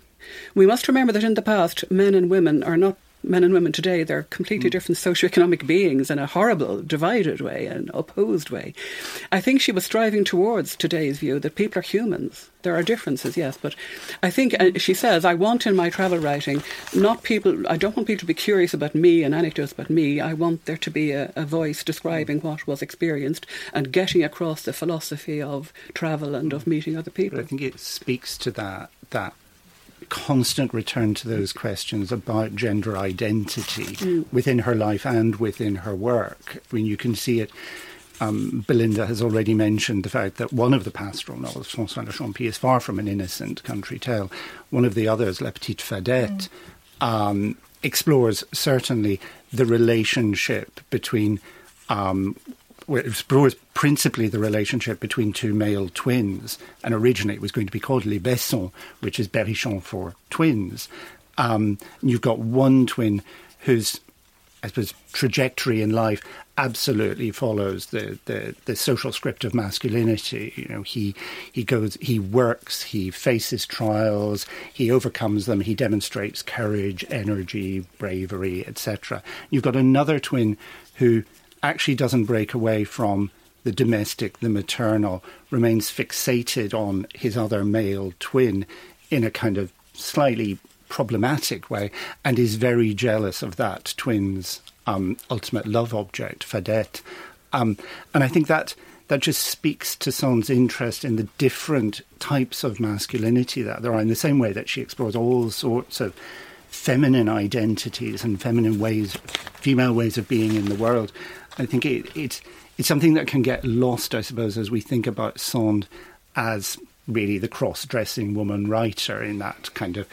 we must remember that in the past, men and women are not men and women today, they're completely mm. different socioeconomic beings in a horrible, divided way, an opposed way. I think she was striving towards today's view that people are humans. There are differences, yes, but I think uh, she says, I want in my travel writing not people, I don't want people to be curious about me and anecdotes about me. I want there to be a, a voice describing what was experienced and getting across the philosophy of travel and of meeting other people. But I think it speaks to that that constant return to those questions about gender identity mm. within her life and within her work. I mean, you can see it. Um, Belinda has already mentioned the fact that one of the pastoral novels, François Le Champi, is far from an innocent country tale. One of the others, La Petite Fadette, mm. um, explores certainly the relationship between um, it explores principally the relationship between two male twins, and originally it was going to be called Les Bessons, which is Berrichon for twins. Um, you've got one twin whose, I suppose, trajectory in life absolutely follows the, the, the social script of masculinity. You know, he he goes, he works, he faces trials, he overcomes them, he demonstrates courage, energy, bravery, etc. You've got another twin who actually doesn't break away from the domestic, the maternal, remains fixated on his other male twin in a kind of slightly problematic way and is very jealous of that twin's um, ultimate love object, Fadette. Um, and I think that that just speaks to Sand's interest in the different types of masculinity that there are, in the same way that she explores all sorts of feminine identities and feminine ways, female ways of being in the world. I think it, it's it's something that can get lost, I suppose, as we think about Sand as really the cross-dressing woman writer in that kind of,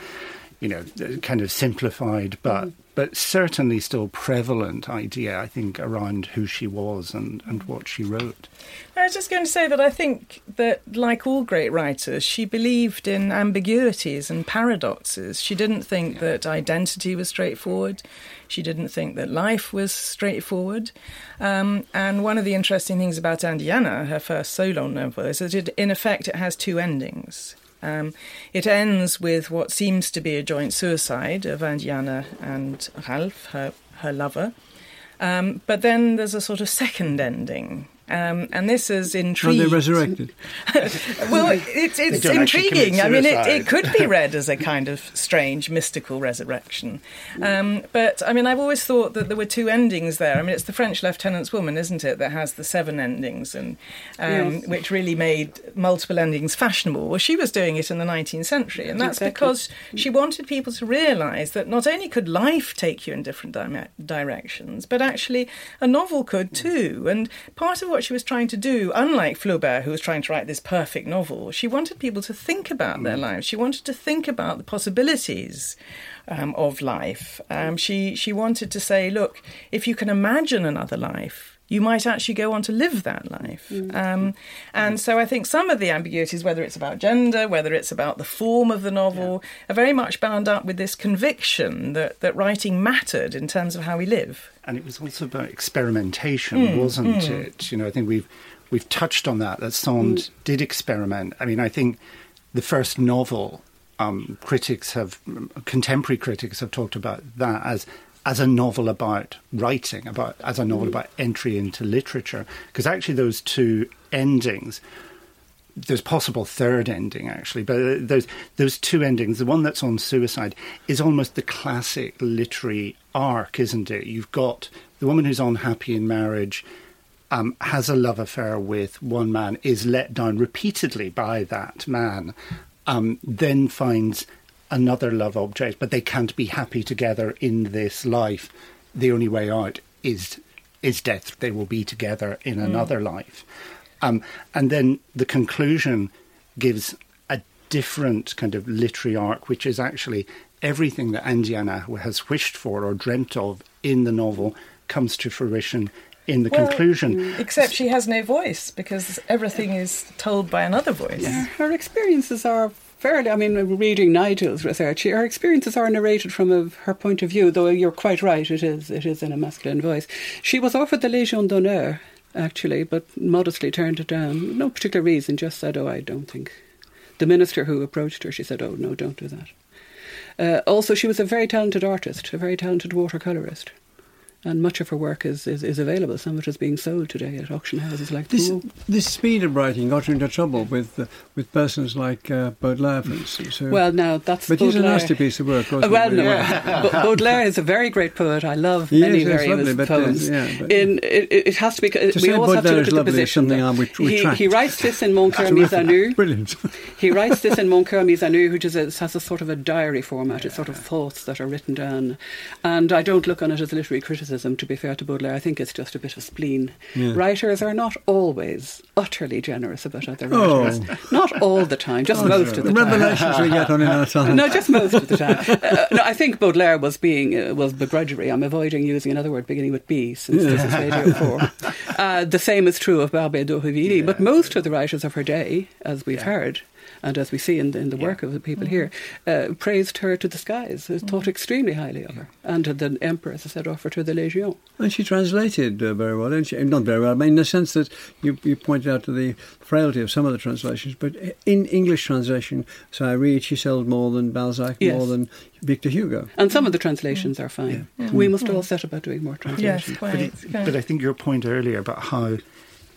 you know, kind of simplified but mm but certainly still prevalent idea, I think, around who she was and, and what she wrote. I was just going to say that I think that, like all great writers, she believed in ambiguities and paradoxes. She didn't think yeah. that identity was straightforward. She didn't think that life was straightforward. Um, and one of the interesting things about Indiana, her first solo novel, is that it, in effect it has two endings. Um, it ends with what seems to be a joint suicide of Indiana and Ralph, her, her lover. Um, but then there's a sort of second ending um, and this is intriguing. Are they resurrected? [LAUGHS] well, it's, it's intriguing. I mean, it, it, could be read as a [LAUGHS] kind of strange, mystical resurrection. Um, but, I mean, I've always thought that there were two endings there. I mean, it's the French Lieutenant's Woman, isn't it, that has the seven endings, and um, yes. which really made multiple endings fashionable. Well, she was doing it in the 19th century, and that's exactly. because she wanted people to realise that not only could life take you in different di- directions, but actually a novel could too. And part of what what she was trying to do, unlike Flaubert, who was trying to write this perfect novel, she wanted people to think about their mm. lives. She wanted to think about the possibilities um, of life. Um, she she wanted to say, look, if you can imagine another life, you might actually go on to live that life. Um, and so I think some of the ambiguities, whether it's about gender, whether it's about the form of the novel, are very much bound up with this conviction that, that writing mattered in terms of how we live. And it was also about experimentation, wasn't mm. it? You know, I think we've we've touched on that. That Sand did experiment. I mean, I think the first novel, um, critics have, contemporary critics have talked about that as as a novel about writing, about as a novel about entry into literature, because actually those two endings. There's possible third ending actually, but uh, those those two endings, the one that's on suicide, is almost the classic literary arc, isn't it? You've got the woman who's unhappy in marriage, um, has a love affair with one man, is let down repeatedly by that man, um, then finds another love object, but they can't be happy together in this life. The only way out is is death. They will be together in another life. Um, and then the conclusion gives a different kind of literary arc, which is actually everything that Indiana has wished for or dreamt of in the novel comes to fruition in the Well, conclusion. Except she has no voice because everything is told by another voice. Yeah. Her experiences are fairly, I mean, reading Nigel's research, her experiences are narrated from a, her point of view, though you're quite right, it is, it is in a masculine voice. She was offered the Légion d'honneur, actually, but modestly turned it down. No particular reason, just said, oh, I don't think. The minister who approached her, she said, oh, no, don't do that. Uh, also, she was a very talented artist, a very talented watercolourist. And much of her work is, is, is available. Some of it is being sold today at auction houses like This, Poole. this speed of writing got her into trouble with uh, with persons like uh, Baudelaire, for instance. Well, now that's but he's a nasty piece of work, wasn't Uh, well, no. [LAUGHS] Ba- Baudelaire is a very great poet. I love He many is, very of lovely, his but, uh, poems. yeah, but- In it, it has to be. To we always have to Baudelaire look at the position. something though. I would he, he writes this in Mon Cœur Mis à Nu. Brilliant. He writes this in Mon Cœur Mis à Nu, which is a, has a sort of a diary format. It's sort of thoughts that are written down, and I don't look on it as literary criticism. To be fair to Baudelaire, I think it's just a bit of spleen. Yeah. Writers are not always utterly generous about other Oh. writers. Not all the time, just Oh, most sure. of the the time. revelations we get on in our [LAUGHS] time. No, just most of the time. Uh, no, I think Baudelaire was being uh, was begrudgery. I'm avoiding using another word beginning with B since this is Radio Four. Uh, the same is true of Barbey d'Aurevilly, but most of the writers of her day, as we've heard. And as we see in the, in the work of the people here, uh, praised her to the skies, uh, thought extremely highly of her. And the emperor, as I said, offered her the Légion. And she translated uh, very well, didn't she? Not very well, I mean, in the sense that you, you pointed out to the frailty of some of the translations, but in English translation, so I read, she sold more than Balzac, Yes. more than Victor Hugo. And some of the translations are fine. We must all set about doing more translations. Yes, But, it, but I think your point earlier about how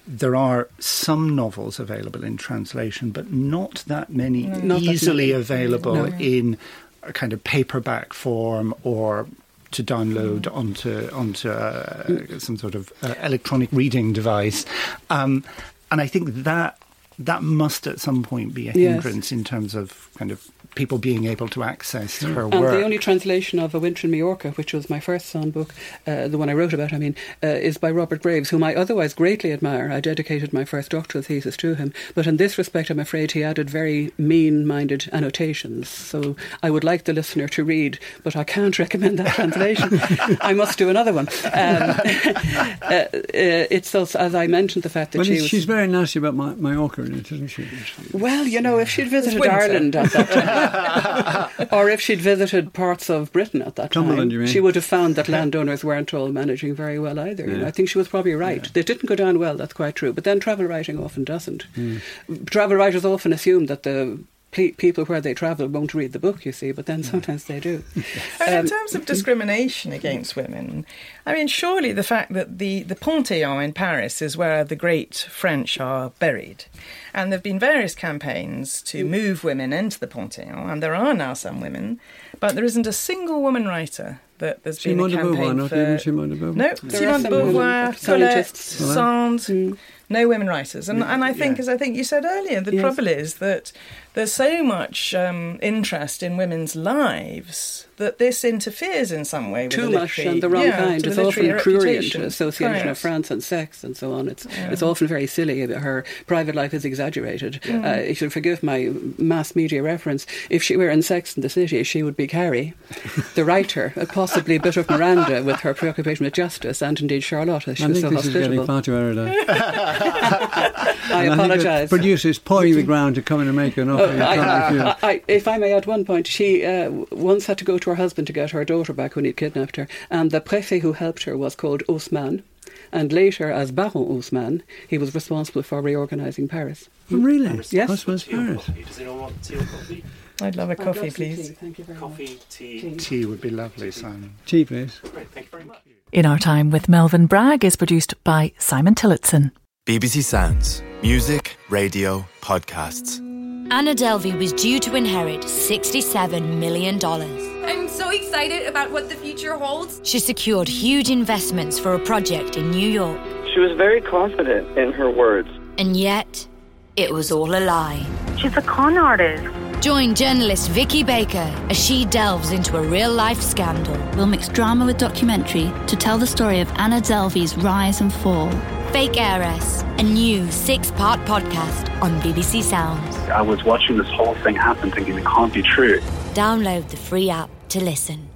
there are some novels available in translation, but not that many Not that easily many. available No. in a kind of paperback form or to download Mm. onto onto uh, some sort of uh, electronic reading device. Um, and I think that that must at some point be a Yes. hindrance in terms of kind of people being able to access her And work. the only translation of A Winter in Majorca, which was my first son book, uh, the one I wrote about, I mean, uh, is by Robert Graves, whom I otherwise greatly admire. I dedicated my first doctoral thesis to him. But in this respect, I'm afraid he added very mean minded annotations. So I would like the listener to read, but I can't [LAUGHS] recommend that translation. [LAUGHS] I must do another one. Um, [LAUGHS] uh, uh, it's also, as I mentioned, the fact that Well, she it's- was. she's very nasty about my, Mallorca in it, isn't she? Well, you know, if she'd visited. Ireland at that time, [LAUGHS] or if she'd visited parts of Britain at that Cumberland, time, she would have found that landowners weren't all managing very well either. You know, I think she was probably right. They didn't go down well, that's quite true. But then travel writing often doesn't. Hmm. Travel writers often assume that the people where they travel won't read the book, you see, but then sometimes they do. [LAUGHS] And Um, in terms of discrimination against women, I mean, surely the fact that the, the Panthéon in Paris is where the great French are buried. And there have been various campaigns Mm. to move women into the Panthéon, and there are now some women, but there isn't a single woman writer that there's been Simone a de campaign Beauvoir, not even Simone de Beauvoir. No, There are Simone de some women, Beauvoir. Colette, Sand, Mm. No women writers, and and I think, Yeah. as I think you said earlier, the Yes. trouble is that there's so much um, interest in women's lives that this interferes in some way with Too the much and the wrong yeah, kind. to It's often literary prurient association Right. of France and sex and so on. It's it's often very silly. Her private life is exaggerated. Mm. Uh, you should forgive my mass media reference. If she were in Sex and the City, she would be Carrie, [LAUGHS] the writer, uh, possibly a bit of Miranda with her preoccupation with justice, and indeed Charlotta. She I was think so this is getting far too erudite. [LAUGHS] [LAUGHS] I And apologise. Producers pawing the ground to come in and make an offer. Oh, you can't refuse. I, I, I, if I may add one point, she uh, once had to go to her husband to get her daughter back when he'd kidnapped her, and the prefet who helped her was called Haussmann, and later, as Baron Haussmann, he was responsible for reorganising Paris. Oh, really? Yes. That's what's Paris. Does anyone want tea or coffee? I'd love a I'd coffee, love please. tea, Thank you very Coffee, tea. Tea would be lovely, Simon. Tea, please. Great, thank you very much. In Our Time with Melvyn Bragg is produced by Simon Tillotson. BBC Sounds. Music, radio, podcasts. Anna Delvey was due to inherit $67 million. I'm so excited about what the future holds. She secured huge investments for a project in New York. She was very confident in her words. And yet, it was all a lie. She's a con artist. Join journalist Vicky Baker as she delves into a real life scandal. We'll mix drama with documentary to tell the story of Anna Delvey's rise and fall. Fake Heiress, a new six part podcast on BBC Sounds. I was watching this whole thing happen thinking it can't be true. Download the free app to listen.